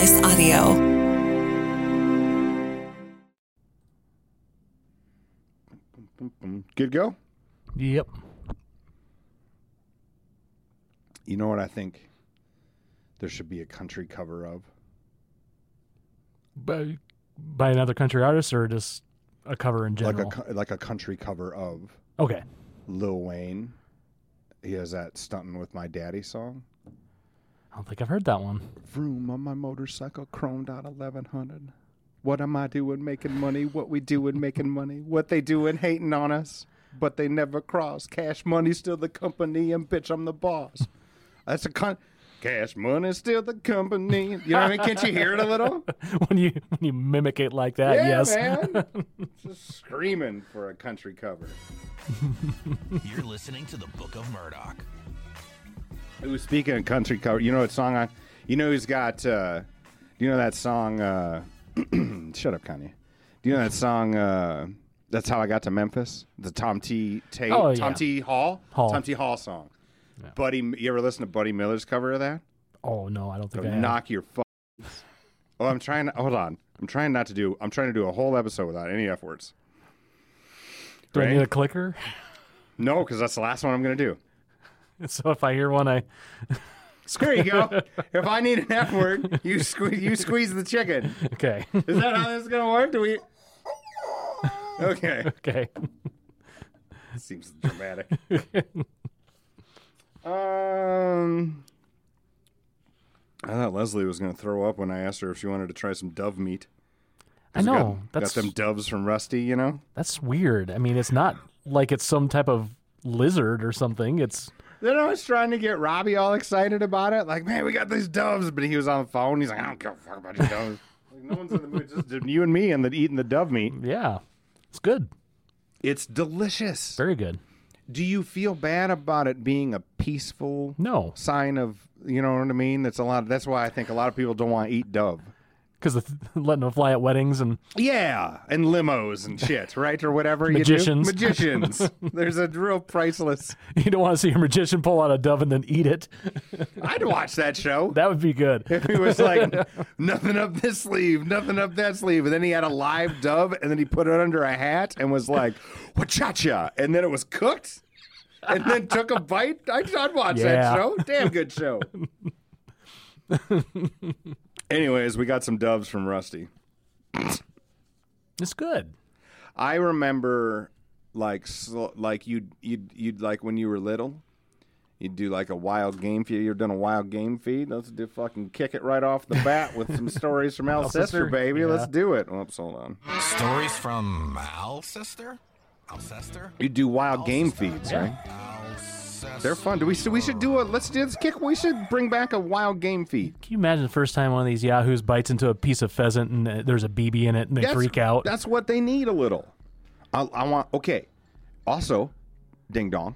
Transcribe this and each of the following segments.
Slice Audio. Good go. Yep. You know what I think there should be a country cover of? By, by another country artist or just a cover in general? Like a like a country cover of okay. Lil Wayne. He has that stunting with my daddy song. I don't think I've heard that one. Vroom on my motorcycle, chromed out eleven hundred. What am I doing making money? What we doing making money? What they doing hating on us? But they never cross. Cash money still the company, and bitch, I'm the boss. That's a con. Cash money still the company. You know what I mean? Can't you hear it a little? when you when you mimic it like that, yeah, yes. man. Just screaming for a country cover. You're listening to the Book of Murdoch. Who was speaking of country cover? You know what song I? You know who's got? uh You know that song? uh Shut up, Kanye. Do you know that song? uh That's how I got to Memphis. The Tom T. Tate, Oh, Tom yeah. T. Hall, Hall. Tom T. Hall song. Buddy, you ever listen to Buddy Miller's cover of that? Oh no, I don't think Go I have. knock your. Fu- oh, I'm trying. To, hold on. I'm trying not to do. I'm trying to do a whole episode without any f words. Do I need a clicker? No, because that's the last one I'm going to do. So if I hear one, I There you go. if I need an F word, you squeeze, you squeeze the chicken. okay, Is that how this is going to work? Do we? Okay. okay. Seems dramatic. um, I thought Leslie was going to throw up when I asked her if she wanted to try some dove meat. I know Got, that's got them doves from Rusty, you know. that's weird. I mean, it's not like it's some type of lizard or something. It's Then I was trying to get Robbie all excited about it, like, man, we got these doves, but he was on the phone. He's like, I don't give a fuck about your doves. like, no one's in the mood. Just you and me and the eating the dove meat. yeah, it's good, It's delicious. very good. Do you feel bad about it being a peaceful No, sign of, you know what I mean? That's a lot. That's why I think a lot of people don't want to eat dove. Because of letting them fly at weddings and Yeah, and limos and shit, right, or whatever. Magicians. Magicians. There's a real priceless. you don't want to see a magician pull out a dove and then eat it. I'd watch that show. That would be good. If he was like, nothing up this sleeve, nothing up that sleeve, and then he had a live dove, and then he put it under a hat and was like, "Wachacha," and then it was cooked, and then took a bite. I'd, I'd watch that show. Damn good show. Anyways, we got some doves from Rusty. It's good. I remember like sl- like you'd you'd you'd like when you were little, you'd do like a wild game feed. You've done a wild game feed. Let's do fucking kick it right off the bat with some stories from Al Sister, Sister? baby. Yeah. Let's do it. Oops, hold on. Stories from Alcester? Alcester? You do wild game feeds, right? Alcester. They're fun. Do we should we should do a let's do let's kick. We should bring back a wild game feed. Can you imagine the first time one of these yahoos bites into a piece of pheasant and uh, there's a BB in it and they That's- freak out? That's what they need a little. I, I want okay. Also, ding dong,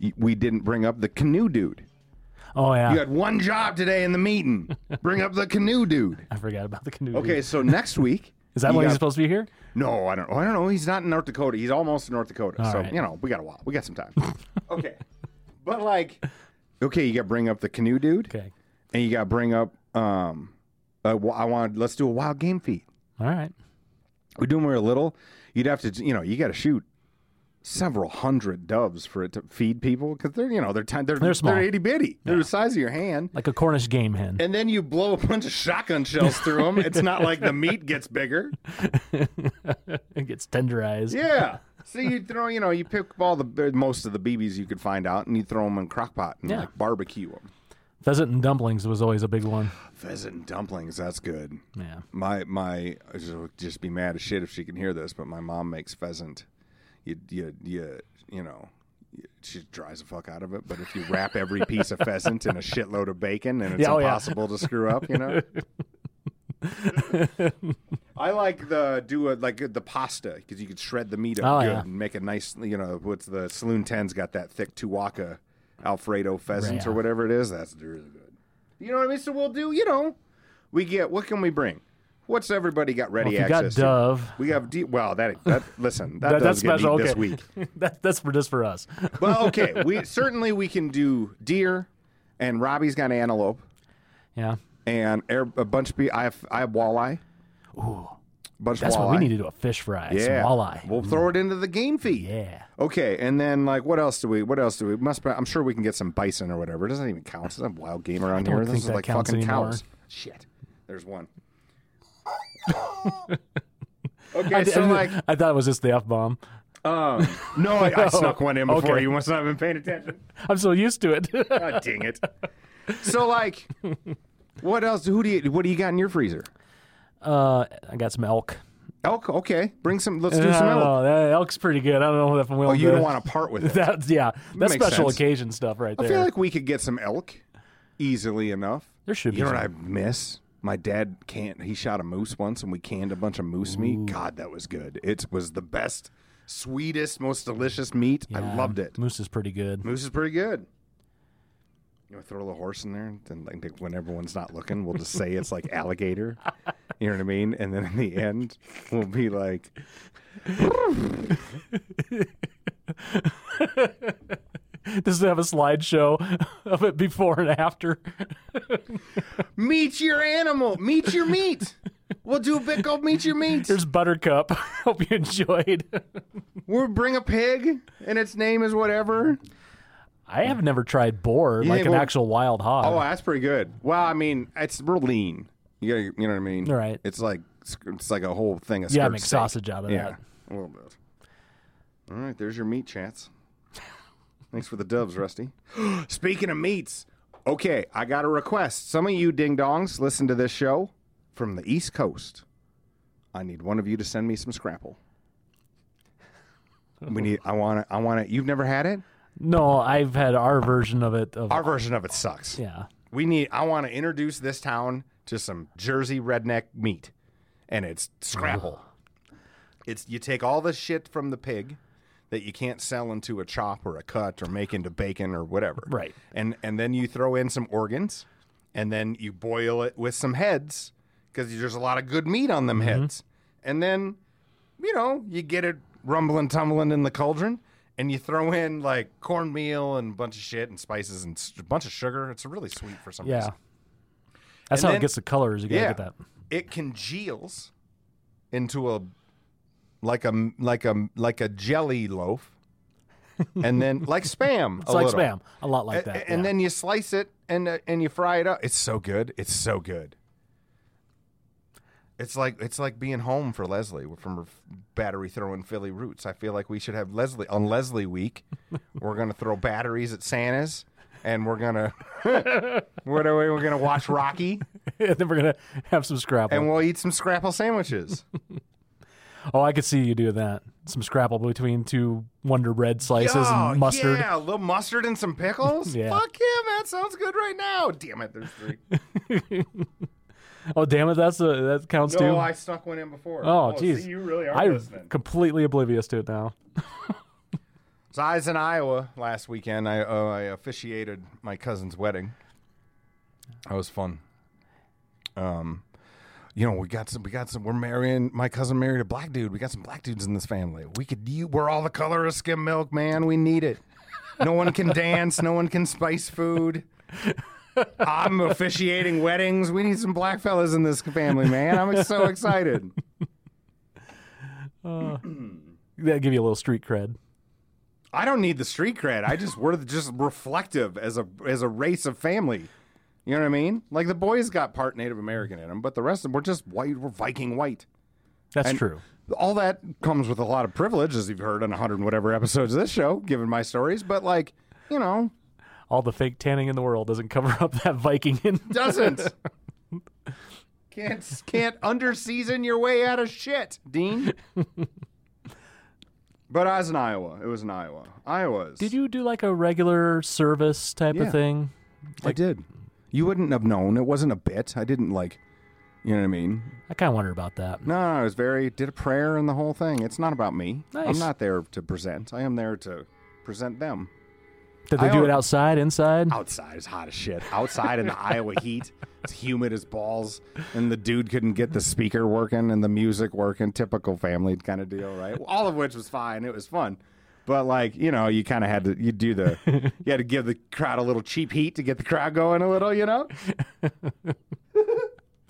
y- we didn't bring up the canoe dude. Oh yeah, You had one job today in the meeting. Bring up the canoe dude. I forgot about the canoe. Okay, so next week. is that you when he's got- supposed to be here? No, I don't. I don't know. He's not in North Dakota. He's almost in North Dakota. So right. you know, we got a while. We got some time. okay, but like, okay, you got to bring up the canoe dude, Okay, and you got to bring up. Um, uh, I want. Let's do a wild game feed. all right. We do when we were little. You'd have to, you know, you got to shoot several hundred doves for it to feed people because they're, you know, they're tiny, they're They're small. they're itty bitty. They're the size of your hand. Like a Cornish game hen. And then you blow a bunch of shotgun shells through them. It's not like the meat gets bigger. it gets tenderized. Yeah. So you throw, you know, you pick up all the most of the BBs you could find out, and you throw them in crock pot and Yeah. like barbecue them. Pheasant and dumplings was always a big one. Pheasant and dumplings, that's good. Yeah. My my, she'll just be mad as shit if she can hear this, but my mom makes pheasant. You you you you know. She dries the fuck out of it, but if you wrap every piece of pheasant in a shitload of bacon, and it's Yeah, oh, yeah. impossible to screw up, you know. I like the do a like the pasta because you could shred the meat up Oh, good yeah. and make a nice you know what's the saloon 10's got that thick tuwaka Alfredo pheasant or whatever it is that's really good. You know what I mean? So we'll do you know we get what can we bring? What's everybody got ready Well, you got access to? Dove. We have de- well that that listen that, That- does that's special. meat this week. that, that's for just for us. Well, okay, we certainly we can do deer, and Robbie's got antelope, Yeah. And air, a bunch of. I have I have walleye. Ooh, Bunch that's of walleye. what we need to do a fish fry. Some Yeah, walleye. We'll throw it into the game feed. yeah. Okay, and then like what else do we? What else do we? Must be, I'm sure we can get some bison or whatever. It doesn't even count. It's a wild game around don't here. think This is that like counts fucking anymore. cows. Shit. There's one. okay, I, so I- like, I thought it was just the f bomb. um, no, I, I snuck one in before. Okay. You must not have been paying attention. I'm so used to it. God dang it. So like, what else? Who do you? What do you got in your freezer? uh, I got some elk. Elk. Okay, bring some. Let's do some elk. know. That elk's pretty good. I don't know if I'm willing Oh, you to. don't want to part with it. That's yeah. That's Makes special sense. occasion stuff right there. I feel like we could get some elk easily enough. there should be. You know what I miss? My dad can't. He shot a moose once, and we canned a bunch of moose meat. God, that was good. It was the best, sweetest, most delicious meat. I loved it. Moose is pretty good. Moose is pretty good. You want to throw a little horse in there, and like when everyone's not looking, we'll just say it's like alligator. You know what I mean? And then in the end, we'll be like, Does it have a slideshow of it before and after? "Meet your animal, meet your meat." We'll do a bit called "Meet Your Meat." Here's Buttercup. Hope you enjoyed. We'll bring a pig, and its name is whatever. I have never tried boar, like an well- actual wild hog. Oh, that's pretty good. Well, I mean, it's real lean. You gotta, you know what I mean? Right. It's like it's like a whole thing of yeah, skirt make steak. sausage out of Yeah, that. a little bit. All right, there's your meat chats. Thanks for the doves, Rusty. Speaking of meats, okay, I got a request. Some of you ding dongs listen to this show from the East Coast. I need one of you to send me some scrapple. We need. I want to. I want to. You've never had it. No, I've had our version of it. Of Our version of it sucks. yeah, We need. I want to introduce this town to some Jersey redneck meat, and it's scrapple. It's you take all the shit from the pig that you can't sell into a chop or a cut or make into bacon or whatever. Right. And and then you throw in some organs, and then you boil it with some heads because there's a lot of good meat on them mm-hmm. heads, and then you know you get it rumbling tumbling in the cauldron. And you throw in like cornmeal and a bunch of shit and spices and a bunch of sugar. It's really sweet for some yeah. reason. That's And how then- it gets the colors. You gotta Yeah. get that. It congeals into a like a like a like a jelly loaf, and then like spam. It's a like little. spam, a lot like that. and yeah. then you slice it and uh, and you fry it up. It's so good. It's so good. It's like it's like being home for Leslie from her battery throwing Philly roots. I feel like we should have Leslie on Leslie week. we're gonna throw batteries at Santa's, and we're gonna what are we? We're gonna watch Rocky, and then we're gonna have some scrapple. and we'll eat some scrapple sandwiches. oh, I could see you do that. Some scrapple between two Wonder Bread slices Yo, and mustard. Yeah, a little mustard and some pickles. Yeah. Fuck yeah, man. Sounds good right now. Damn it, there's three. Oh, damn it! That's a, that counts too. no, I stuck one in before. Oh, see, jeez. you really are I'm listening. completely oblivious to it now. So I was in Iowa last weekend. I uh, I officiated my cousin's wedding. That was fun. Um, you know, we got some. We got some. We're marrying. My cousin married a black dude. We got some black dudes in this family. We could. You, we're all the color of skim milk, man. We need it. No one can dance. No one can spice food. I'm officiating weddings. We need some black fellas in this family, man. I'm so excited. Uh, that give you a little street cred. I don't need the street cred. I just we're just reflective as a as a race of family. You know what I mean? Like the boys got part Native American in them, but the rest of them we're just white. We're Viking white. That's And true. All that comes with a lot of privilege, as you've heard on 100 and whatever episodes of this show, given my stories. But like, you know, All the fake tanning in the world doesn't cover up that Viking. In- doesn't can't can't underseason your way out of shit, Dean. but I was in Iowa. It was in Iowa. Iowa's. Did you do like a regular service type Yeah. of thing? I did. You wouldn't have known. It wasn't a bit. I didn't like. You know what I mean? I kind of wonder about that. No, no, I was very did a prayer and the whole thing. It's not about me. Nice. I'm not there to present. I am there to present them. Did they I do it outside, inside? Outside is hot as shit. Outside in the Iowa heat, it's humid as balls, and the dude couldn't get the speaker working and the music working. Typical family kind of deal, right? All of which was fine. It was fun. But like you know, you kind of had to you do the you had to give the crowd a little cheap heat to get the crowd going a little, you know.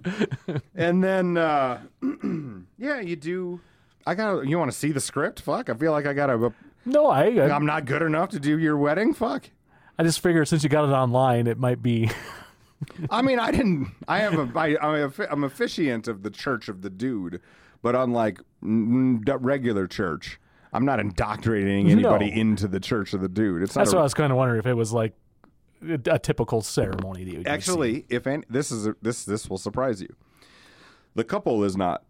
and then, uh, yeah, you do. I got. to You want to see the script? Fuck. I feel like I got to. No, I I, I'm not good enough to do your wedding. Fuck. I just figured since you got it online, it might be. I mean, I didn't. I have a. I, I'm a. I'm officiant of the Church of the Dude, but unlike regular church, I'm not indoctrinating anybody No. into the Church of the Dude. It's not. That's a- what I was kind of wondering if it was like a, a typical ceremony that you. Actually, if any, this is a, this this will surprise you. The couple is not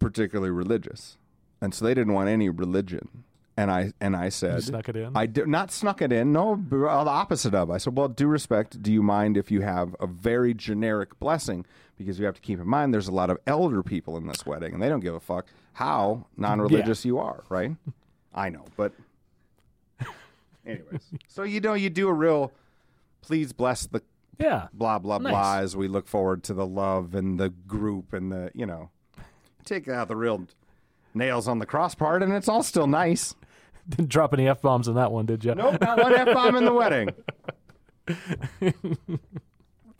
particularly religious, and so they didn't want any religion. And I and I said, snuck it in? I did not snuck it in. No, the opposite of. I said, well, due respect, do you mind if you have a very generic blessing? Because you have to keep in mind, there's a lot of elder people in this wedding, and they don't give a fuck how non-religious you are, right? I know, but anyways, so you know, you do a real. Please bless the yeah. blah blah Nice. blah as we look forward to the love and the group and the you know take out the real nails on the cross part and it's all still nice Didn't drop any f bombs in that one, did you? nope not one f-bomb in the wedding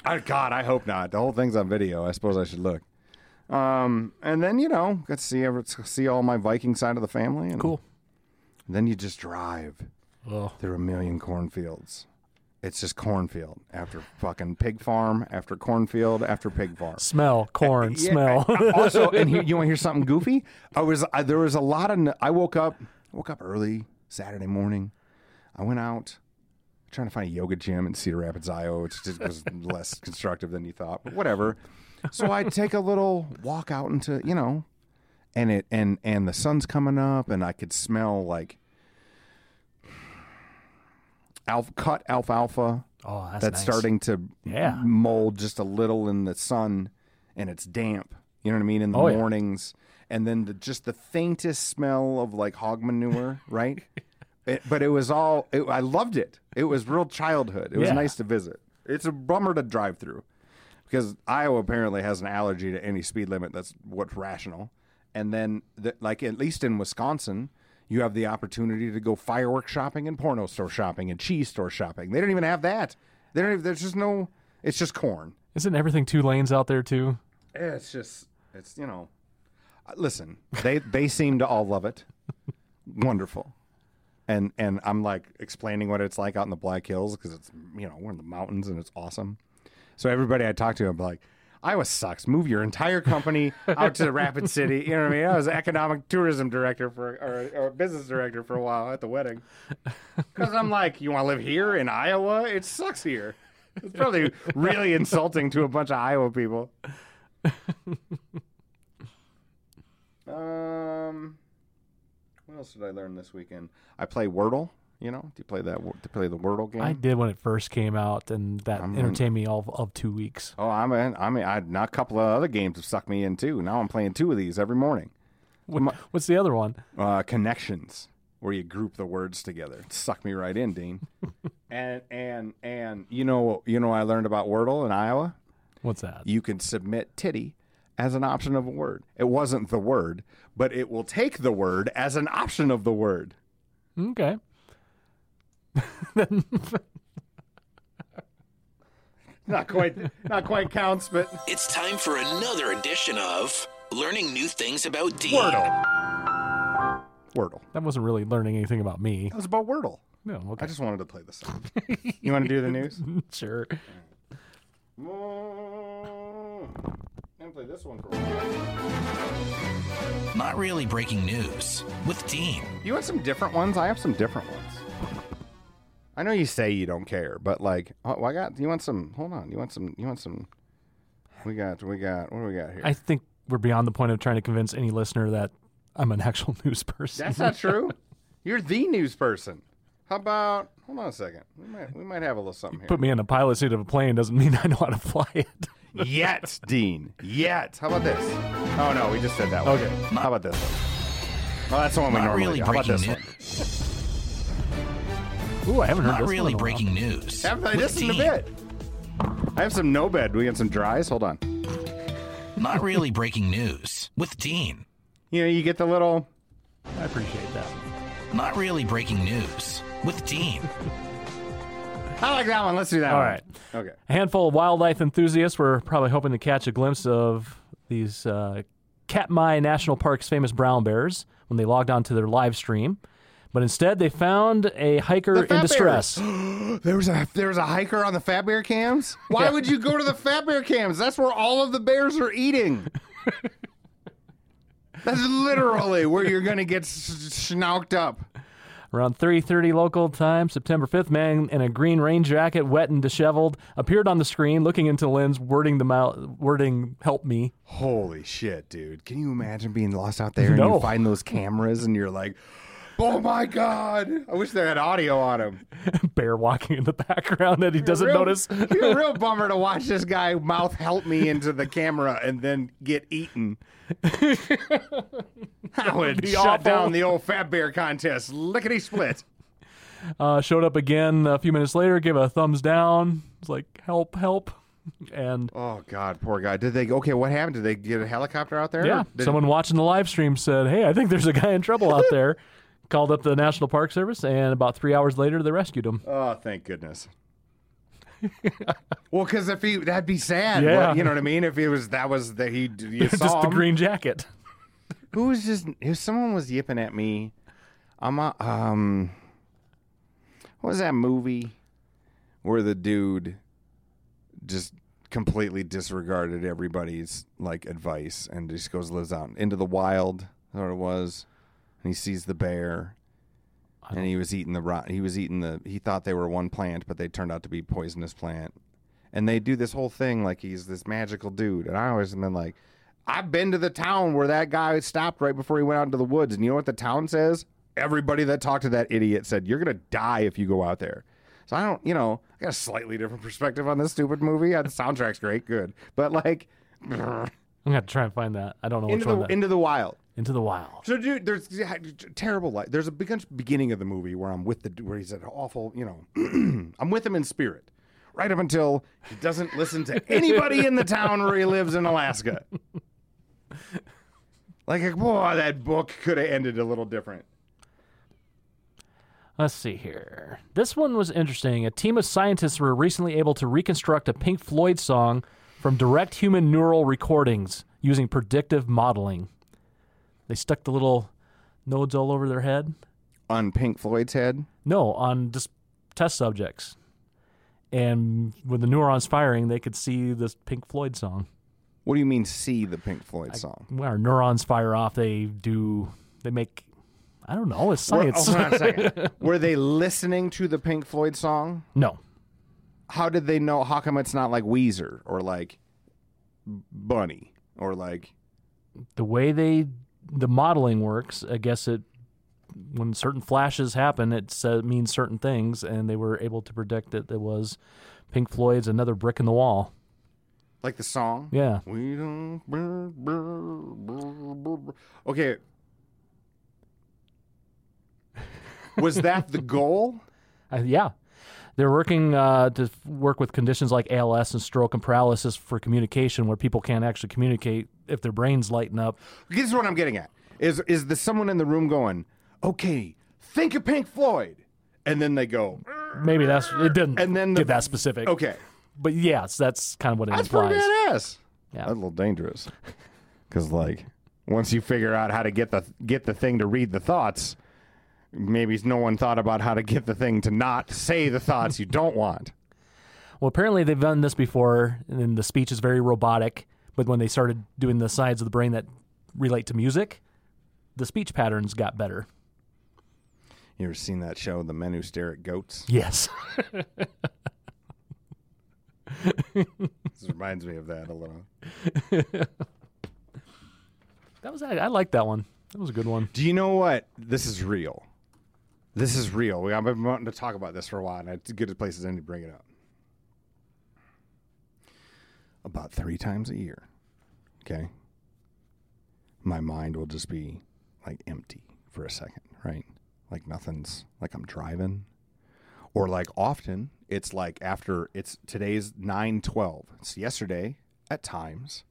oh, god i hope not the whole thing's on video i suppose i should look um and then you know got to see ever see all my viking side of the family and Cool. then you just drive Oh, through a million cornfields it's just cornfield after fucking pig farm after cornfield after pig farm smell corn. Yeah, smell. I- also, and here, you want to hear something goofy? I was I, there was a lot of I woke up woke up early Saturday morning. I went out trying to find a yoga gym in Cedar Rapids, Iowa, which just was less constructive than you thought, but whatever. So I take a little walk out into you know, and it and and the sun's coming up, and I could smell like alpha, cut alfalfa oh, that's, that's nice. starting to Yeah. mold just a little in the sun and it's damp. You know what I mean? In the Oh, yeah. And then the, just the faintest smell of like hog manure, right? It- but it was all, it, I loved it. It was real childhood. It was Yeah. nice to visit. It's a bummer to drive through because Iowa apparently has an allergy to any speed limit that's what's rational. And then, the, like at least in Wisconsin, you have the opportunity to go fireworks shopping and porno store shopping and cheese store shopping. They don't even have that. They don't. Even, there's just no. It's just corn. Isn't everything two lanes out there too? It's just. It's you know. Listen, they they seem to all love it. Wonderful. And and I'm like explaining what it's like out in the Black Hills because it's you know we're in the mountains and it's awesome. So everybody I talk to, I'm like, Iowa sucks. Move your entire company out to the Rapid City. You know what I mean? I was economic tourism director for or, or business director for a while at the wedding. Because I'm like, you want to live here in Iowa? It sucks here. It's probably really insulting to a bunch of Iowa people. Um, what else did I learn this weekend? I play Wordle. You know, do you play that? You play the Wordle game? I did when it first came out, and that I'm- entertained me all of two weeks. Oh, I'm in. I mean, I not a couple of other games have sucked me in too. Now I'm playing two of these every morning. What, what's the other one? Uh, connections, where you group the words together. Suck me right in, Dean. and and and you know you know what I learned about Wordle in Iowa. What's that? You can submit titty as an option of a word. It wasn't the word, but it will take the word as an option of the word. Okay. Not quite, not quite counts, but It's time for another edition of Learning New Things About Dean. Wordle. Wordle. That wasn't really learning anything about me. It was about Wordle. No, I just wanted to play the song. you want to do the news? sure. And play this one for a. Not really breaking news with Dean. You want some different ones? I have some different ones. I know you say you don't care, but like, oh, I got. You want some? Hold on. You want some? You want some? We got. We got. What do we got here? I think we're beyond the point of trying to convince any listener that I'm an actual news person. That's not true. You're the news person. How about? Hold on a second. We might. We might have a little something here. Put me in a pilot seat of a plane doesn't mean I know how to fly it. Yet, Dean. Yet. How about this? Oh no, we just said that one. Okay. How about this one? Oh, that's the one we Not normally really do. How about breaking this one? Ooh, I haven't heard Not this really one in a while. breaking news. Haven't I with just in a Dean. bit? I have some no bed. We got some dries. Hold on. Not really breaking news with Dean. You know, you get the little. I appreciate that. Not really breaking news with Dean. I like that one. Let's do that All one. right. Okay. A handful of wildlife enthusiasts were probably hoping to catch a glimpse of these uh, Katmai National Park's famous brown bears when they logged onto their live stream. But instead, they found a hiker in distress. There was a there was a hiker on the Fat Bear cams. Why would you go to the Fat Bear cams? That's where all of the bears are eating. That's literally where you're gonna get s- schnauked up. Around 3:30 local time, September 5th, man in a green rain jacket, wet and disheveled, appeared on the screen, looking into the lens, wording the mouth, wording "Help me." Holy shit, dude! Can you imagine being lost out there and No. you find those cameras and you're like, "Oh my god!" I wish they had audio on him. Bear walking in the background that he doesn't real, notice. You're a real bummer to watch this guy mouth help me into the camera and then get eaten. I would be shut awful. down the old fat bear contest. Lickety split. Uh, showed up again a few minutes later, gave a thumbs down. It's like help, help, and Oh God, poor guy. Did they? Okay, what happened? Did they get a helicopter out there? yeah, Or did- someone watching the live stream said, "Hey, I think there's a guy in trouble out there." Called up the National Park Service, and about three hours later, they rescued him. Oh, thank goodness. well, because if he, that'd be sad. Yeah. You know what I mean? If it was that was that he you saw Just the him. green jacket. Who was just if someone was yipping at me, I'm a, um what was that movie where the dude just completely disregarded everybody's like advice and just goes lives out into the wild, what it was. And he sees the bear and he was eating the rot he was eating the he thought they were one plant, but they turned out to be poisonous plant. And they do this whole thing like he's this magical dude. And I always have been like I've been to the town where that guy stopped right before he went out into the woods. And you know what the town says? Everybody that talked to that idiot said, You're going to die if you go out there. So I don't, you know, I got a slightly different perspective on this stupid movie. Uh, The soundtrack's great, good. But like, I'm gonna have to try and find that. I don't know which into one. that- into the wild. Into the wild. So, dude, there's yeah, terrible. Like, there's a beginning of the movie where I'm with the where he's an awful. You know, I'm with him in spirit, right up until he doesn't listen to anybody in the town where he lives in Alaska. Like, boy, that book could have ended a little different. Let's see here. This one was interesting. A team of scientists were recently able to reconstruct a Pink Floyd song from direct human neural recordings using predictive modeling. They stuck the little nodes all over their head. On Pink Floyd's head, No, on just test subjects. And with the neurons firing, they could see this Pink Floyd song. what do you mean? See the Pink Floyd song? When our neurons fire off, they do, they make, I don't know, it's Were- science. oh, a second. Were they listening to the Pink Floyd song? no. How did they know? How come it's not like Weezer or like Bunny or like the way they the modeling works, I guess it when certain flashes happen, it sa- means certain things, and they were able to predict that it was Pink Floyd's "Another Brick in the Wall." like the song? Yeah, We don't. brr, brr, brr, brr, brr. Okay. Was that the goal? I, uh, yeah. They're working uh, to work with conditions like ALS and stroke and paralysis for communication, where people can't actually communicate if their brains lighten up. This is what I'm getting at. Is is the someone in the room going, okay, think of Pink Floyd, and then they go, Maybe that's it. Didn't And then the- get that specific. okay, but yes, that's kind of what it that's implies. pretty badass. Yeah. That's a little dangerous, because like once you figure out how to get the get the thing to read the thoughts, maybe no one thought about how to get the thing to not say the thoughts you don't want. Well, apparently they've done this before, and the speech is very robotic. But when they started doing the sides of the brain that relate to music, the speech patterns got better. You ever seen that show, The Men Who Stare at Goats? Yes. This reminds me of that a little. that was I, I like that one. That was a good one. Do you know what? This is real. This is real. We, I've been wanting to talk about this for a while, and it's good a place as any to bring it up. About three times a year, okay, my mind will just be like empty for a second, right? Like nothing's, like I'm driving. Or like often, it's like after it's today's 9 12. It's yesterday at times.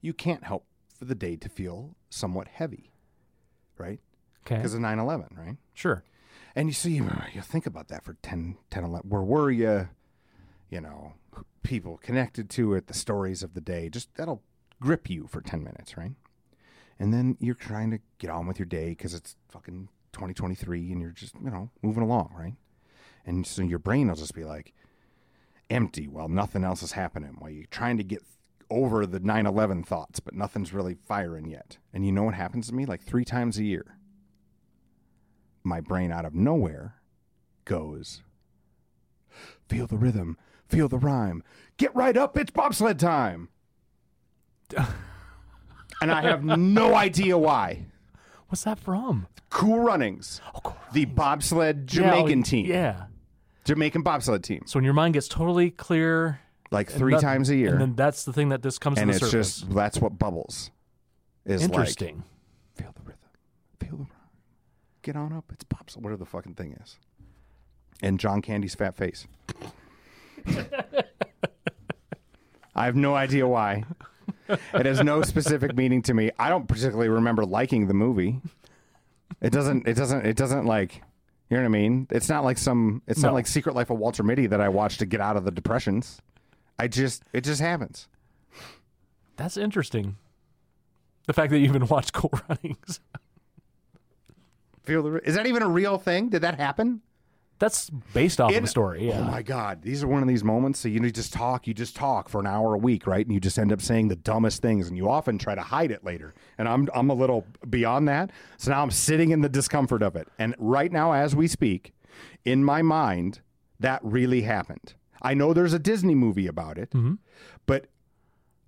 You can't help for the day to feel somewhat heavy, right? Okay. because of 9-11 right Sure. And you see, uh, you think about that for 10, 10 11. Where were you? You know, people connected to it, the stories of the day. Just that'll grip you for 10 minutes, right? And then you're trying to get on with your day because it's fucking 2023 and you're just, you know, moving along, right? And so your brain will just be like empty while nothing else is happening, while you're trying to get over the 9 11 thoughts, but nothing's really firing yet. And you know what happens to me? Like three times a year, my brain out of nowhere goes, Feel the rhythm, feel the rhyme, get right up, it's bobsled time. and I have no idea why. What's that from? Cool Runnings, oh, the bobsled Yeah, Jamaican oh, team, Yeah. Jamaican bobsled team, So when your mind gets totally clear, like three that- times a year, and then that's the thing that just comes and to the it's surface. just that's what bubbles. Is like Interesting. feel the rhythm, feel the rhyme, get on up, it's pops. whatever the fucking thing is, and John Candy's fat face. I have no idea why. It has no specific meaning to me. I don't particularly remember liking the movie. It doesn't. It doesn't. It doesn't like. You know what I mean? It's not like some. It's No. not like Secret Life of Walter Mitty that I watched to get out of the depressions. I just. It just happens. That's interesting. The fact that you even watched Cool Runnings. Feel the. Is that even a real thing? Did that happen? That's based off of a story. Yeah. Oh my God. These are one of these moments. So you know, you just talk, you just talk for an hour a week, right? And you just end up saying the dumbest things and you often try to hide it later. And I'm I'm a little beyond that. So now I'm sitting in the discomfort of it. And right now, as we speak, in my mind, that really happened. I know there's a Disney movie about it, mm-hmm. but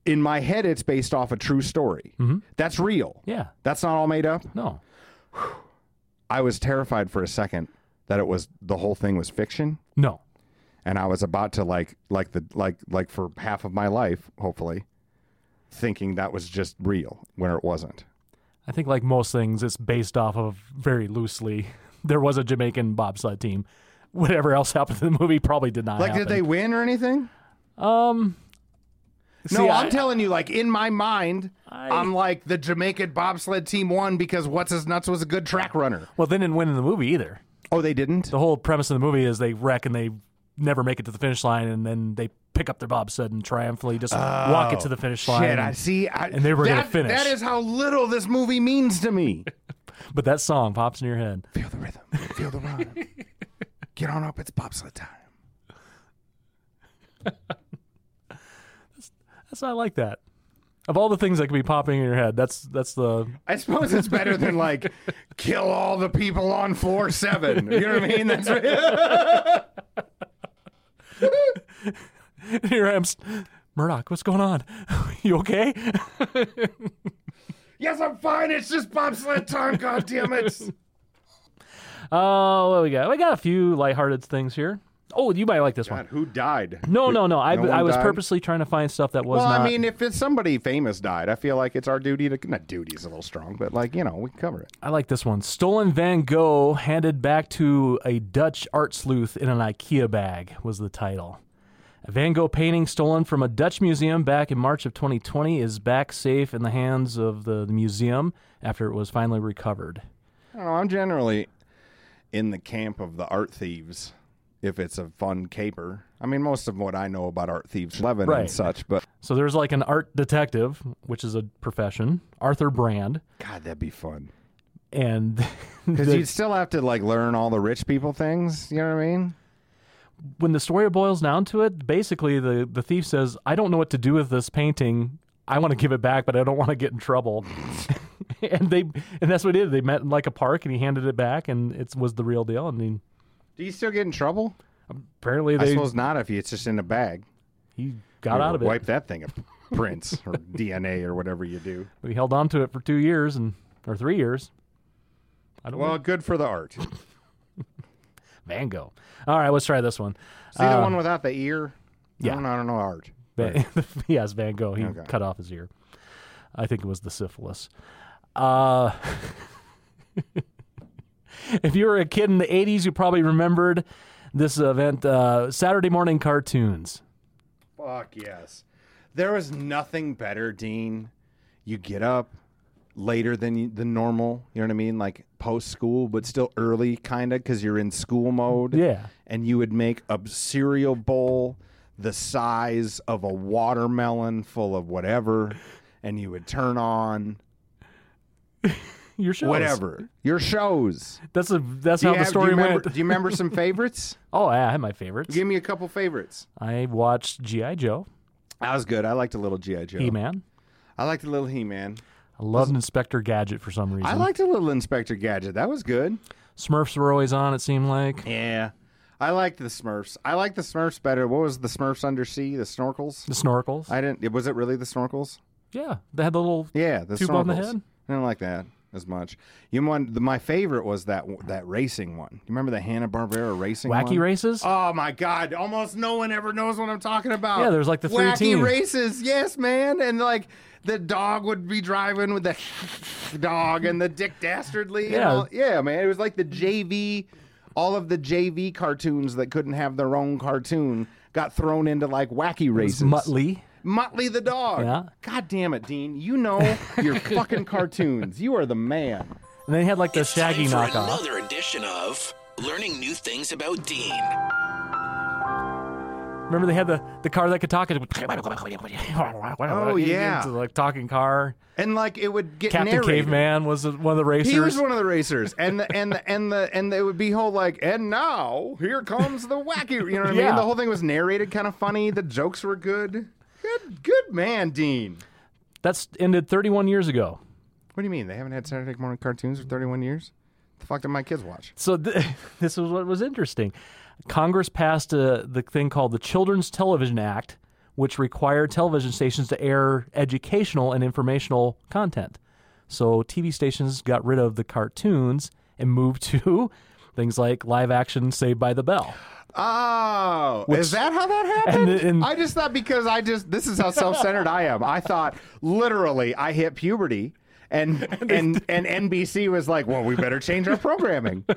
in my head it's based off a true story. Mm-hmm. That's real. yeah. That's not all made up. No. I was terrified for a second that it was the whole thing was fiction. No. and I was about to like like the like like for half of my life, hopefully, thinking that was just real when it wasn't. I think like most things, it's based off of very loosely. There was a Jamaican bobsled team. Whatever else happened in the movie probably did not Like, happen. did they win or anything? Um. No, see, I'm I- telling you, like in my mind, I- I, am like the Jamaican bobsled team won because what's his nuts was a good track runner. Well, they didn't win in the movie either. Oh, they didn't. The whole premise of the movie is they wreck and they never make it to the finish line, and then they pick up their bobsled and triumphantly just walk it to the finish line. Oh, Shit, I see. I, and they were gonna finish. That is how little this movie means to me. But that song pops in your head. feel the rhythm, feel the rhyme. Get on up, it's bobsled time. That's I like that. Of all the things that could be popping in your head, that's that's the I suppose it's better than like kill all the people on floor seven. You know what I mean? That's here I am. Murdoch, what's going on? you okay? yes, I'm fine. It's just bobsled time. God damn it! Oh, what we got? We got a few lighthearted things here. Oh, you might like this one. Who died? No, no, no. I, No I was died? purposely trying to find stuff that was Well, not. I mean, if it's somebody famous died, I feel like it's our duty to not duty is a little strong, but like you know, we cover it. I like this one. Stolen Van Gogh handed back to a Dutch art sleuth in an IKEA bag was the title. A Van Gogh painting stolen from a Dutch museum back in March of 2020 is back safe in the hands of the, the museum after it was finally recovered. I don't know. I'm generally in the camp of the art thieves. If it's a fun caper, I mean, most of what I know about art thieves, Levin Right. and such, but So there's like an art detective, which is a profession, Arthur Brand, God, that'd be fun. and Because you'd still have to like learn all the rich people things. You know what I mean? when the story boils down to it, basically the the thief says, "I don't know what to do with this painting. I want to give it back, but I don't want to get in trouble." and they and that's what he did. They met in like a park, and he handed it back, and it was the real deal. And he, Do you still get in trouble? apparently I they suppose not if it's just in a bag. he got out of it. Wipe that thing of prints or DNA or whatever you do. We held on to it for two years and or three years. I don't Well, know. good for the art. Van Gogh. All right, let's try this one. See the one without the ear? yeah. I don't know, I don't know art. Van, yes, Van Gogh. He Okay. cut off his ear. I think it was the syphilis. Uh, if you were a kid in the 80s, you probably remembered this event uh, Saturday morning cartoons. Fuck yes. There was nothing better, Dean. You get up later than the normal. You know what I mean? Like post school, but still early, kind of, because you're in school mode. Yeah. And you would make a cereal bowl the size of a watermelon full of whatever, and you would turn on Your shows. whatever your shows. That's a that's how you the have- do story remember, went. Do you remember some favorites? Oh, yeah, I had my favorites. Give me a couple favorites. I watched GI Joe, That was good. I liked a little GI Joe. He Man. I liked a little He Man. I loved Inspector Gadget for some reason. I liked a little Inspector Gadget. That was good. Smurfs were always on. It seemed like Yeah. I liked the Smurfs. I liked the Smurfs better. What was the Smurfs undersea? The snorkels? the snorkels. I didn't. Was it really the snorkels? yeah, they had the little. Yeah, the Tube snorkels. on the head? I don't like that as much. You want the, my favorite was that that racing one. You remember the Hanna Barbera racing Wacky one? races. Oh my God! Almost no one ever knows what I'm talking about. Yeah, there's like the three wacky teams. races. Yes, man, and like the dog would be driving with the dog and the Dick Dastardly. Yeah. all- yeah, man. It was like the JV. All of the JV cartoons that couldn't have their own cartoon got thrown into like wacky races. Muttley. Muttley the dog. Yeah. God damn it, Dean. You know your fucking cartoons. You are the man. And they had like the It's Shaggy time for knockoff. another edition of Learning New Things About Dean. Remember they had the, the car that could talk. Oh yeah. the, like talking car. And like it would get Captain narrated. Caveman was one of the racers. He was one of the racers, and the and the and the and they would be whole like, and now here comes the wacky. You know what I mean? Yeah. The whole thing was narrated, kind of funny. The jokes were good. Good, good man, Dean. That's ended 31 years ago. What do you mean they haven't had Saturday morning cartoons for 31 years? The fuck did my kids watch? So th- this was what was interesting. Congress passed uh the thing called the Children's Television Act, which required television stations to air educational and informational content. So TV stations got rid of the cartoons and moved to things like live action Saved by the Bell. Oh, is that how that happened? And- and- I just thought because I just this is how self-centered I am. I thought literally I hit puberty. And and and NBC was like, "Well, we better change our programming."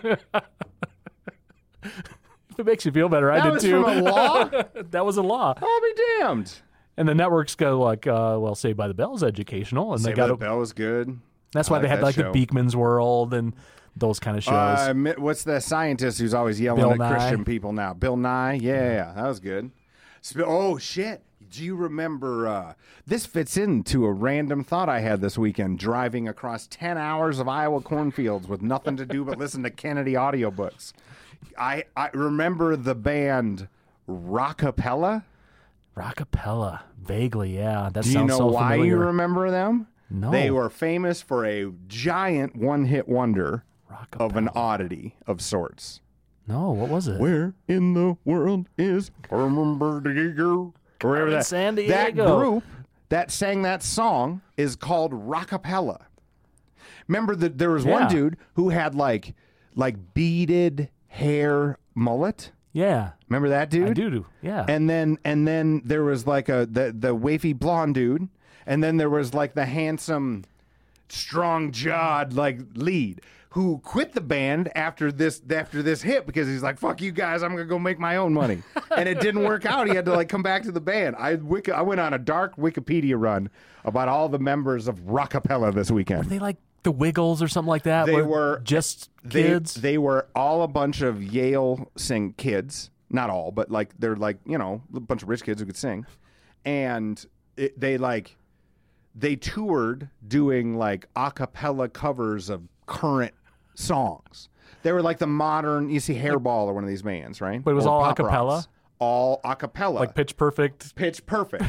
If it makes you feel better, I That did was too. from a law. that was a law. I'll be damned. And the networks go like, uh, well, Saved by the Bell is educational, and Saved they by got the Bell was good. that's I why they had like show. the Beakman's World and those kind of shows. Uh, what's the scientist who's always yelling Bill at Nye. Christian people now? Bill Nye. Yeah, that was good. Oh shit! Do you remember? Uh, this fits into a random thought I had this weekend, driving across ten hours of Iowa cornfields with nothing to do but listen to Kennedy audiobooks. I I remember the band Rockapella. Rockapella, vaguely, yeah. That Do you know so why familiar. you remember them? No. They were famous for a giant one-hit wonder of an oddity of sorts. No, what was it? Where in the world is Carmen Diego? Wherever that San Diego. that group that sang that song is called Rockapella. Remember that there was one Yeah. dude who had like like beaded hair mullet. Yeah, Remember that dude? I do. do. Yeah, And then and then there was like a the the wavy blonde dude, and then there was like the handsome, strong jawed like lead who quit the band after this after this hit because he's like fuck you guys I'm gonna go make my own money and it didn't work out he had to like come back to the band I wiki, I went on a dark Wikipedia run about all the members of Rockapella this weekend Were they like the Wiggles or something like that. They where were- just they, kids. They were all a bunch of Yale sing kids. Not all, but like they're like you know a bunch of rich kids who could sing, and it, they like they toured doing like a cappella covers of current songs. They were like the modern. You see Hairball or one of these bands, right? But it was Or all a pop cappella? rocks. All a cappella like Pitch Perfect. pitch perfect,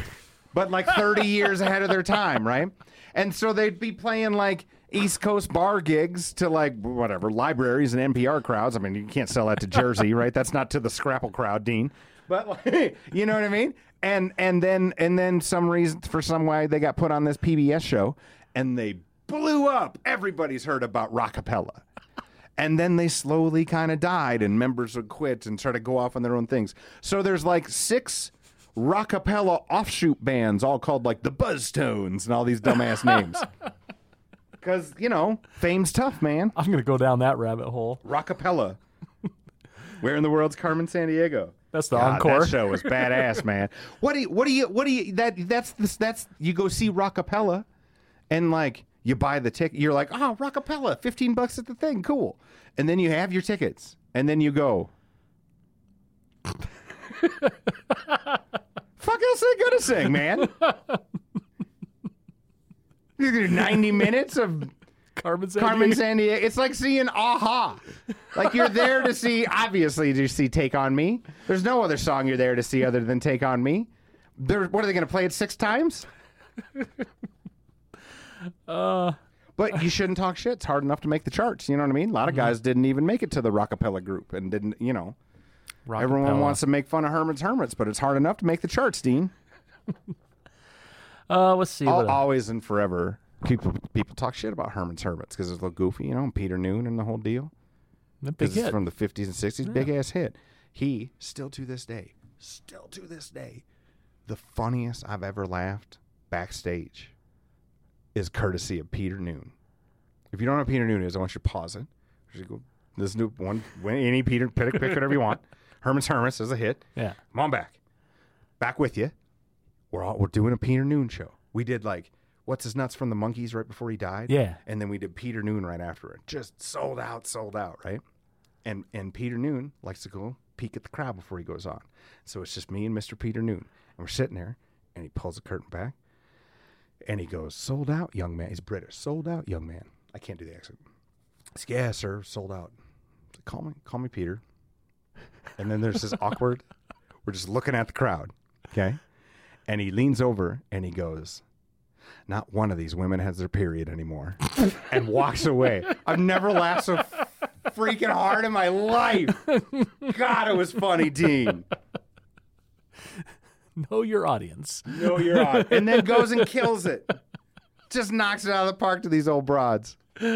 but like 30 years ahead of their time, right? And so they'd be playing like East Coast bar gigs to like whatever libraries and NPR crowds. I mean, you can't sell that to Jersey, right? That's not to the Scrapple crowd, Dean. But like, you know what I mean? And and then and then some reason for some way they got put on this PBS show and they blew up. Everybody's heard about Rockapella. And then they slowly kind of died, and members would quit and try to go off on their own things. So there's like six rockapella offshoot bands, all called like the Buzztones and all these dumbass names. Because you know, fame's tough, man. I'm gonna go down that rabbit hole. Rockapella. Where in the world's Carmen Sandiego? That's the God, encore. That show was badass, man. What do you? What do you? What do you? That that's the, that's you go see Rockapella, and like You buy the ticket. You're like, oh, Rockapella, 15 bucks at the thing. Cool. And then you have your tickets. And then you go, fuck else they gonna sing, man? You do 90 minutes of Carmen Carmen Sandiego. It's like seeing Aha. Like you're there to see, obviously, to see Take On Me. There's no other song you're there to see other than Take On Me. They're, what are they going to play it six times? Uh, But you shouldn't talk shit. It's hard enough to make the charts. You know what I mean? A lot of guys didn't even make it to the Rockapella group and didn't, you know. Everyone wants to make fun of Herman's Hermits, but it's hard enough to make the charts, Dean. Uh, let's see. Al- What always and forever, people people talk shit about Herman's Hermits because it's a little goofy, you know, and Peter Noone and the whole deal. a big hit. from the 50s and 60s, big ass hit. He, still to this day, still to this day, the funniest I've ever laughed backstage is courtesy of Peter Noone. If you don't know Peter Noone is, I want you to pause it. You go, this new one, any Peter, pick, pick whatever you want. Herman's Hermits is a hit. Yeah. Come on back. Back with you. We're all, we're doing a Peter Noone show. We did like what's his nuts from the Monkees right before he died. Yeah. And then we did Peter Noone right after it. Just sold out, sold out, right? And and Peter Noone likes to go peek at the crowd before he goes on. So it's just me and Mr. Peter Noone. And we're sitting there and he pulls the curtain back and he goes, Sold out, young man. He's British. Sold out, young man. I can't do the accent. He's, yeah, sir, sold out. Said, call me, call me Peter. And then there's this awkward, we're just looking at the crowd. Okay. And he leans over and he goes, Not one of these women has their period anymore. and walks away. I've never laughed so freaking hard in my life. God, it was funny, Dean. Know your audience. No, you're on. And then goes and kills it. Just knocks it out of the park to these old broads.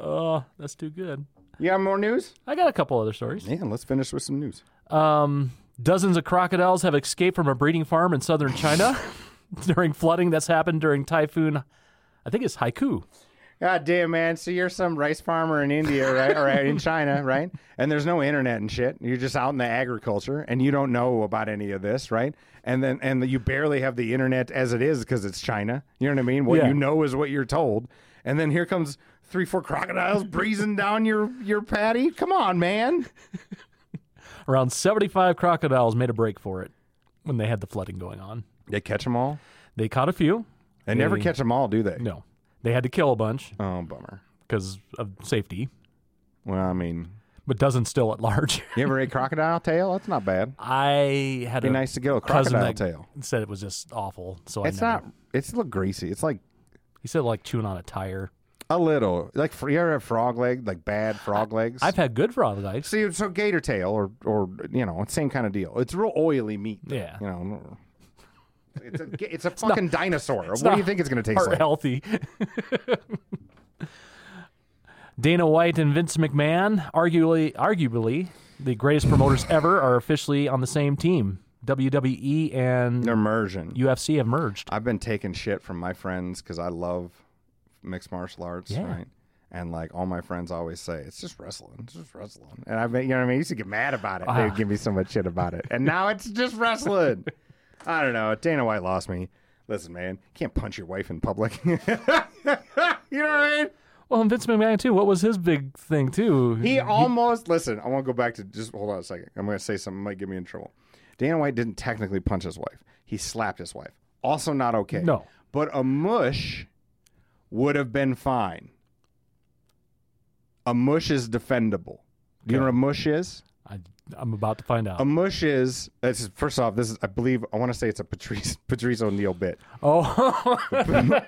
Oh, that's too good. You got more news? I got a couple other stories. Yeah, let's finish with some news. Um, dozens of crocodiles have escaped from a breeding farm in southern China during flooding that's happened during typhoon. I think it's Haiku. God damn, man. So you're some rice farmer in India, right? or in China, right? And there's no internet and shit. You're just out in the agriculture and you don't know about any of this, right? And then, and you barely have the internet as it is because it's China. You know what I mean? What Yeah. you know is what you're told. And then here comes three, four crocodiles breezing down your, your patty. Come on, man. Around 75 crocodiles made a break for it when they had the flooding going on. They catch them all? They caught a few. They never catch them all, do they? No, they had to kill a bunch Oh, bummer. because of safety, Well, I mean, but dozens still at large. you ever ate crocodile tail? That's not bad. I had Be a nice to get a cousin crocodile that tail. said it was just awful. So It's I never, not. It's a little greasy. It's like He said like chewing on a tire. a little like fr- you ever have frog leg, like bad frog legs. I've had good frog legs. see. So gator tail, or or you know, it's same kind of deal. It's real oily meat. though, Yeah. You know. It's a it's a fucking dinosaur. What do you think it's going to taste like? healthy. Dana White and Vince McMahon, arguably, arguably the greatest promoters ever, are officially on the same team. WWE and Immersion. UFC have merged. I've been taking shit from my friends because I love mixed martial arts, Yeah. right? And like all my friends always say, it's just wrestling, it's just wrestling. And I've been, you know what I mean? I used to get mad about it. They would ah. give me so much shit about it, and now it's just wrestling. I don't know. Dana White lost me. Listen, man, you can't punch your wife in public. you know what I mean? Well, and Vince McMahon too. What was his big thing too? He almost listen. I want to go back to just hold on a second. I'm going to say something that might get me in trouble. Dana White didn't technically punch his wife. He slapped his wife. Also not okay. No. But a mush would have been fine. A mush is defendable. Do you know what a mush is? I, I'm about to find out. A mush is it's, first off. This is I believe I want to say it's a Patrice Patrice O'Neal bit. oh,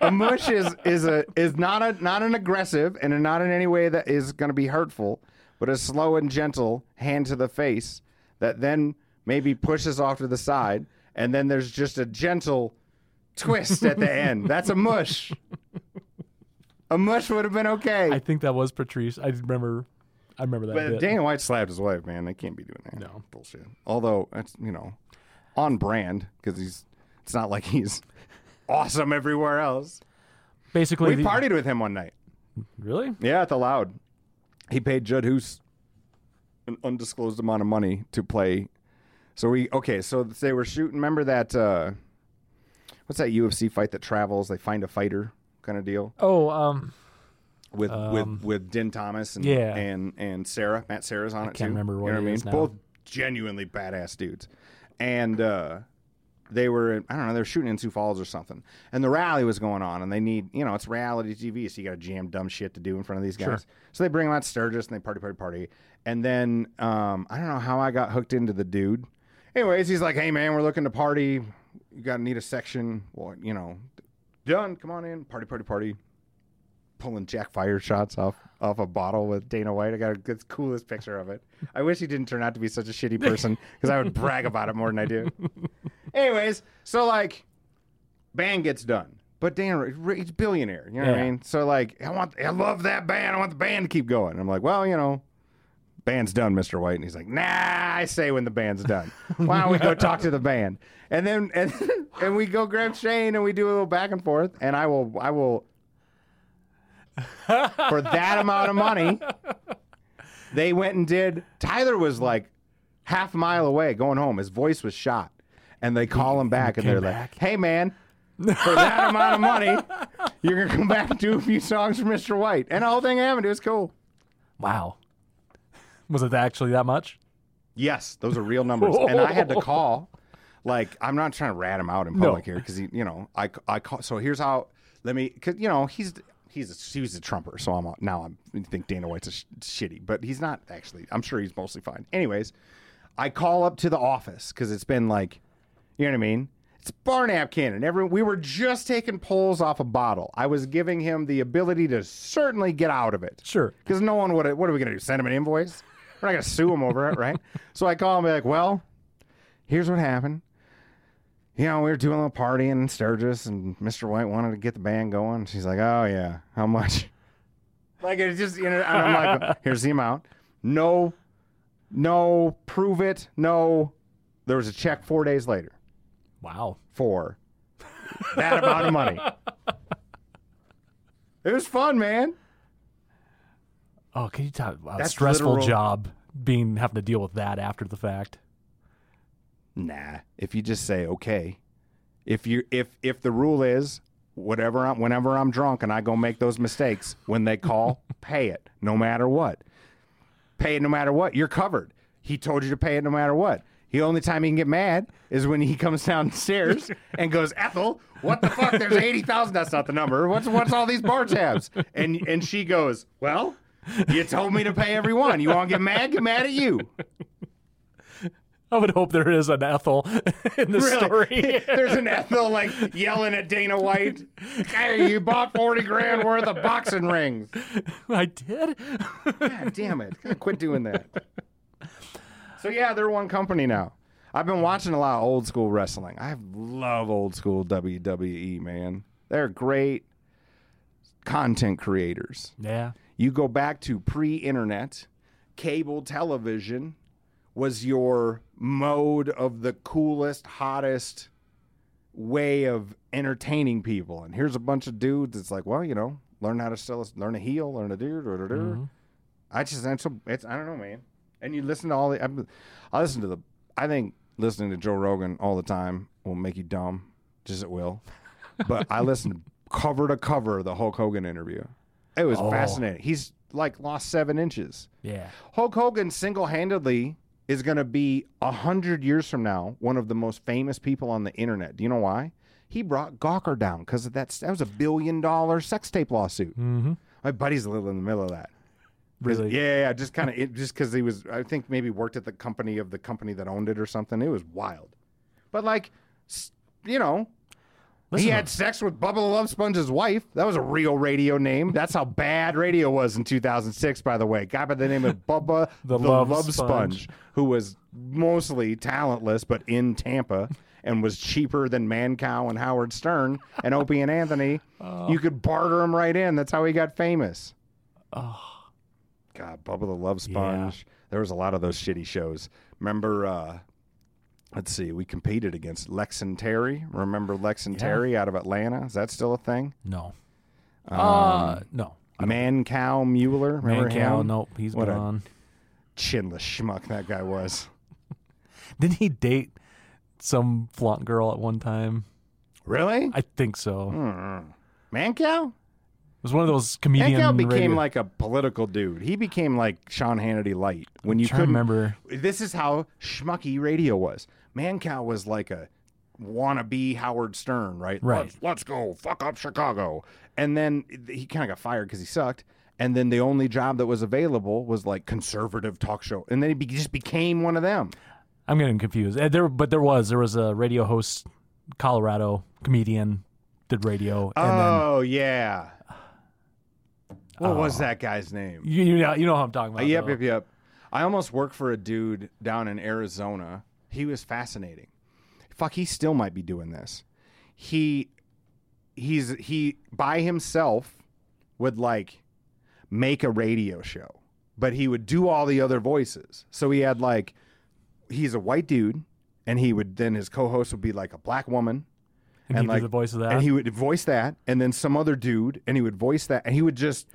a mush is is a is not a not an aggressive and not in any way that is going to be hurtful, but a slow and gentle hand to the face that then maybe pushes off to the side, and then there's just a gentle twist at the end. That's a mush. A mush would have been okay. I think that was Patrice. I remember. I remember that. but bit. Dana White slapped his wife, man. They can't be doing that. No. bullshit. Although that's you know on brand because he's. It's not like he's awesome everywhere else. Basically, We the- partied with him one night. Really? Yeah, at the Loud. He paid Judd Hoos an undisclosed amount of money to play. So we okay. So they were shooting. Remember that? Uh, what's that UFC fight that travels? They find a fighter. kind of deal Oh, um, with Um, with with Din Thomas and yeah. and and Serra. Matt Serra's on it can't too. remember what you know it what I mean? now. Both genuinely badass dudes, and uh, they were I don't know they were shooting in Sioux Falls or something, and the rally was going on, and they need you know it's reality TV, so you got to jam dumb shit to do in front of these guys. Sure. So they bring them out to Sturgis and they party party party, and then um, I don't know how I got hooked into the dude. Anyways, he's like, "Hey man, we're looking to party. You got to need a section. Well, you know, done. Come on in, party party party." Pulling Jack Fire shots off off a bottle with Dana White. I got a, the coolest picture of it. I wish he didn't turn out to be such a shitty person because I would brag about it more than I do. Anyways, so like, band gets done, but Dana he's billionaire. You know what I mean? So like, I want I love that band. I want the band to keep going. I'm like, well, you know. Band's done, Mr. White, and he's like, "Nah, I say when the band's done. Why don't we go talk to the band?" And then and and we go grab Shane, and we do a little back and forth. And I will I will for that amount of money, they went and did. Tyler was like half a mile away going home. His voice was shot. And they call him back and they're back? like, hey, man, for that amount of money, you're going to come back and do a few songs for Mr. White. And the whole thing happened. It was cool. wow. Was it actually that much? Yes, those are real numbers. and I had to call. Like, I'm not trying to rat him out in public here because he, you know, I, I call. So here's how. Let me, cause you know, he's he's a, he's a trumper. So I'm now I'm I think Dana White's a sh- shitty, but he's not actually. I'm sure he's mostly fine. Anyways, I call up to the office because it's been like, you know what I mean. It's bar napkin, and everyone. We were just taking pulls off a bottle. I was giving him the ability to certainly get out of it. Sure. Because no one would. What are we going to do? Send him an invoice? We're not going to sue him over it, right? So I call him and be like, well, here's what happened. You know, we were doing a little party in Sturgis, and Mr. White wanted to get the band going. She's like, oh, yeah. How much? Like, it's just, you know, and I'm like, here's the amount. No, no, prove it. No. There was a check four days later Wow. for that amount of money. It was fun, man. Oh, can you talk about a That's stressful literal- job being having to deal with that after the fact? Nah. If you just say okay, if you if if the rule is whatever I'm whenever I'm drunk and I go make those mistakes, when they call, pay it no matter what. Pay it no matter what. You're covered. He told you to pay it no matter what. The only time he can get mad is when he comes downstairs and goes, Ethel, what the fuck? There's eighty thousand. That's not the number. What's what's all these bar tabs? And and she goes, Well, you told me to pay every one. You want to get mad? Get mad at you. I would hope there is an Ethel in the Really? story. There's an Ethel like yelling at Dana White. Hey, you bought forty grand worth of boxing rings. I did. God damn it! Quit doing that. So yeah, they're one company now. I've been watching a lot of old school wrestling. I love old school WWE, man. They're great content creators. Yeah. You go back to pre-internet, cable television was your mode of the coolest, hottest way of entertaining people. And here's a bunch of dudes. It's like, well, you know, learn how to sell, us, learn to heal, learn to do. do, do, do. Mm-hmm. I just, it's, it's, I don't know, man. And you listen to all the, I'm- I listen to the, I think listening to Joe Rogan all the time will make you dumb, just it will. But I listened cover to cover the Hulk Hogan interview. It was Oh. fascinating. He's like lost seven inches. Yeah. Hulk Hogan single handedly is going to be a hundred years from now one of the most famous people on the internet. Do you know why? He brought Gawker down because of that. That was a billion dollar sex tape lawsuit. Mm-hmm. My buddy's a little in the middle of that. Really? Yeah, yeah, yeah, just kind of just because he was. I think maybe worked at the company of the company that owned it or something. It was wild, but like, you know, Listen he had sex with Bubba the Love Sponge's wife. That was a real radio name. That's how bad radio was in 2006, by the way. Guy by the name of Bubba The the, Love Love, Sponge. Sponge. who was mostly talentless, but in Tampa and was cheaper than Mancow and Howard Stern and Opie and Anthony. You could barter him right in. That's how he got famous. Oh. God, Bubba the Love Sponge. There was a lot of those shitty shows. Remember, uh, let's see, we competed against Lex and Terry. Remember Lex and Yeah. Terry out of Atlanta? Is that still a thing? No. uh, no. Man Cow Mueller. Remember Mancow, him? nope, he's What gone. Chinless schmuck that guy was. Didn't he date some flaunt girl at one time? Really? I think so. Hmm. Man Cow? Was one of those comedian. Mancow became radio- like a political dude. He became like Sean Hannity light when you couldn't remember. This is how schmucky radio was. Mancow was like a wannabe Howard Stern, right? Right. Let's, let's go fuck up Chicago. And then he kind of got fired because he sucked. And then the only job that was available was like conservative talk show. And then he be- just became one of them. I'm getting confused. Uh, There, but there was there was a radio host, Colorado comedian, did radio, and then oh yeah. What was that guy's name? you, you know you know how I'm talking about. Uh, yep, though. yep, yep. I almost worked for a dude down in Arizona. He was fascinating. Fuck, he still might be doing this. He he's he by himself would like make a radio show, but he would do all the other voices. So he had like he's a white dude, and he would then his co-host would be like a black woman, And, he like the voice of that. and he would voice that, and then some other dude, and he would voice that, and he would just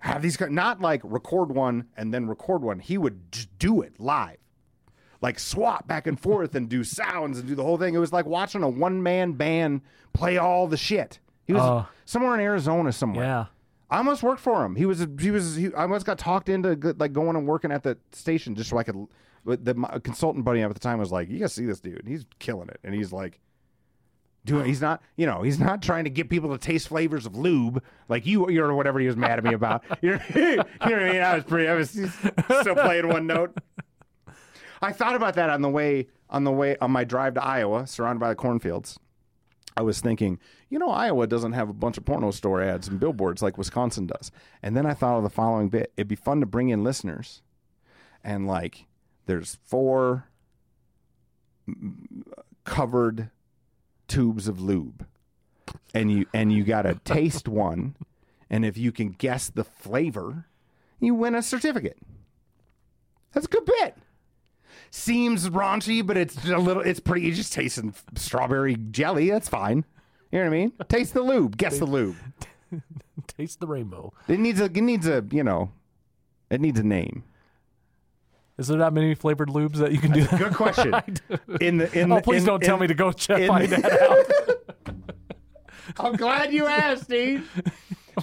have these not like record one and then record one. He would just do it live, like swap back and forth and do sounds and do the whole thing. It was like watching a one man band play all the shit. He was Oh. somewhere in Arizona somewhere. yeah. I almost worked for him. He was he was he, I almost got talked into like going and working at the station just so I could. but The my consultant buddy up at the time was like, "You gotta see this dude. He's killing it." And he's like, doing. He's not you know he's not trying to get people to taste flavors of lube like you or whatever he was mad at me about. you, know, what I mean? I was pretty. I was still playing one note. I thought about that on the way on the way on my drive to Iowa, surrounded by the cornfields. I was thinking, you know, Iowa doesn't have a bunch of porno store ads and billboards like Wisconsin does. And then I thought of the following bit: it'd be fun to bring in listeners, and like, there's four covered tubes of lube, and you and you got to taste one, and if you can guess the flavor, you win a certificate. That's a good bit seems raunchy, but it's a little. It's pretty. You just tasting strawberry jelly. That's fine. You know what I mean? Taste the lube. Guess the lube. Taste the rainbow. It needs a. It needs a. You know. It needs a name. Is there not many flavored lubes that you can do? That? Good question. In the. In Oh, the, please in- don't tell in- me to go check in- find that out. I'm glad you asked, Steve.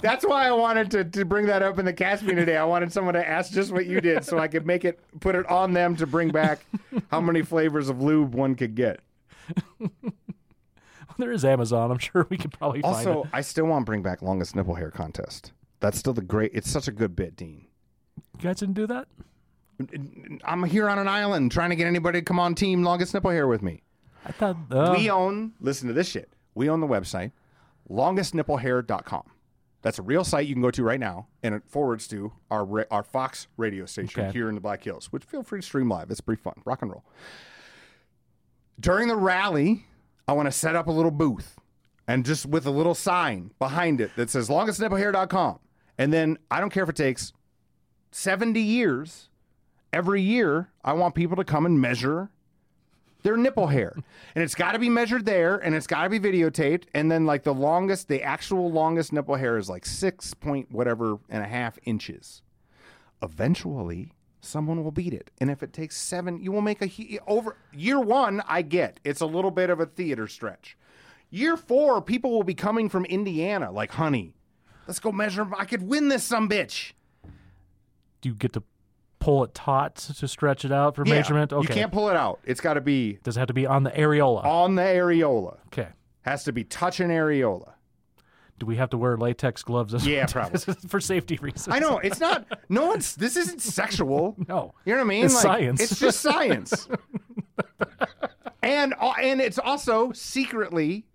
That's why I wanted to, to bring that up in the Caspian today. I wanted someone to ask just what you did so I could make it put it on them to bring back how many flavors of lube one could get. there is Amazon. I'm sure we could probably find it. Also, I still want to bring back longest nipple hair contest. That's still the great. It's such a good bit, Dean. You guys didn't do that? I'm here on an island trying to get anybody to come on team longest nipple hair with me. I thought. Uh, We own. Listen to this shit. We own the website longestnipplehair.com. That's a real site you can go to right now, and it forwards to our our Fox radio station Okay. here in the Black Hills. Which feel free to stream live. It's pretty fun. Rock and roll. During the rally, I want to set up a little booth, and just with a little sign behind it that says longestnipplehair.com. And then I don't care if it takes 70 years. Every year, I want people to come and measure their nipple hair. And it's got to be measured there and it's got to be videotaped. And then, like, the longest, the actual longest nipple hair is like six point whatever and a half inches. Eventually, someone will beat it. And if it takes seven, you will make a he- over year one. I get it's a little bit of a theater stretch. Year four, people will be coming from Indiana, like, honey, let's go measure. I could win this, some bitch. do you get to pull it taut to stretch it out for Yeah, measurement? Okay. You can't pull it out. It's got to be Does it have to be on the areola? on the areola. okay. Has to be touching areola. Do we have to wear latex gloves? Yeah, probably. for safety reasons. I know it's not. No one's. This isn't sexual. No. You know what I mean? It's science. It's just science. and uh, and it's also secretly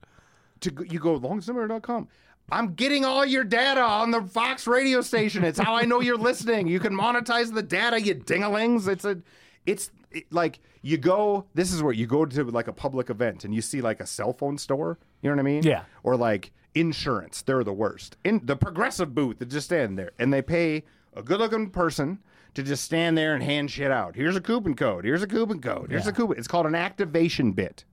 to you go longsummer.com. I'm getting all your data on the Fox radio station. It's how I know you're listening. You can monetize the data, you dingalings. It's a, it's it- like you go. This is where you go to like a public event and you see like a cell phone store. You know what I mean? Yeah. Or like insurance. They're the worst. In the progressive booth, they just stand there and they pay a good-looking person to just stand there and hand shit out. Here's a coupon code. Here's a coupon code. Here's a coupon. It's called an activation bit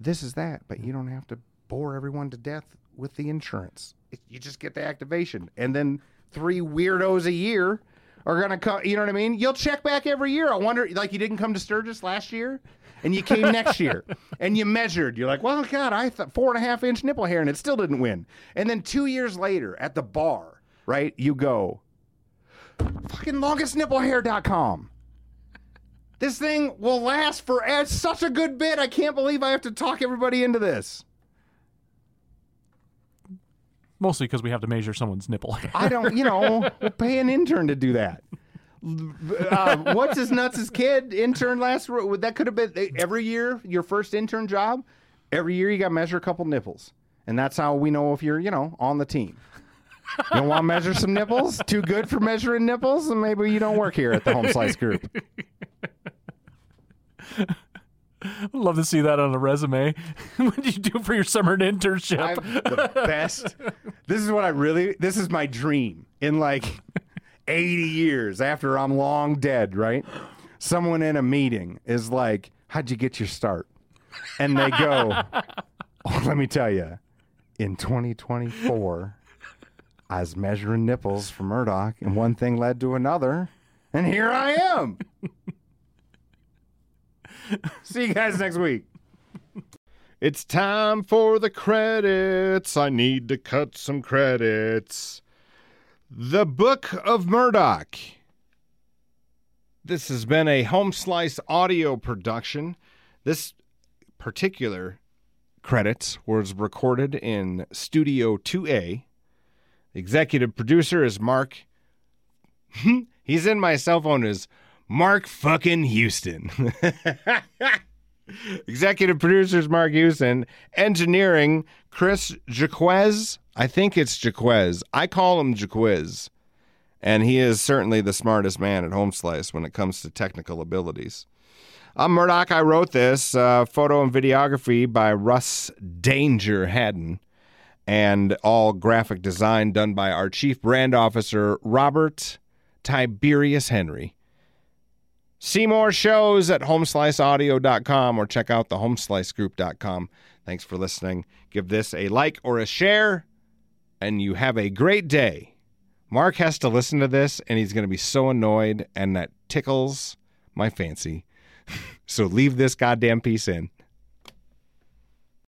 this is that, but you don't have to bore everyone to death with the insurance. It- you just get the activation, and then three weirdos a year are gonna come. You know what I mean? You'll check back every year. I wonder, like you didn't come to Sturgis last year, and you came next year and you measured. You're like, well, God, I thought four and a half inch nipple hair, and it still didn't win. And then two years later at the bar, right? You go, fucking longestnipplehair.com. This thing will last for such a good bit. I can't believe I have to talk everybody into this. Mostly because we have to measure someone's nipple. I don't, you know, we'll pay an intern to do that. Uh, what's his nuts' his kid intern last? That could have been every year your first intern job. Every year you got to measure a couple nipples, and that's how we know if you're, you know, on the team. You don't want to measure some nipples? Too good for measuring nipples? And maybe you don't work here at the Home Slice Group. I'd love to see that on a resume. what did you do for your summer internship? I'm the best. This is what I really. This is my dream in like 80 years after I'm long dead. Right? Someone in a meeting is like, "How'd you get your start?" And they go, oh, "Let me tell you, in 2024." I was measuring nipples for Murdoch, and one thing led to another, and here I am. See you guys next week. It's time for the credits. I need to cut some credits. The Book of Murdoch. This has been a home slice audio production. This particular credits was recorded in Studio 2A. Executive producer is Mark. He's in my cell phone as Mark fucking Houston. Executive producers Mark Houston. Engineering Chris Jaquez. I think it's Jaquez. I call him Jaquiz. And he is certainly the smartest man at Home Slice when it comes to technical abilities. I'm Murdoch. I wrote this. Uh, photo and videography by Russ Danger Haddon and all graphic design done by our chief brand officer, Robert Tiberius Henry. See more shows at homesliceaudio.com or check out the homeslicegroup.com. Thanks for listening. Give this a like or a share, and you have a great day. Mark has to listen to this, and he's going to be so annoyed, and that tickles my fancy. so leave this goddamn piece in.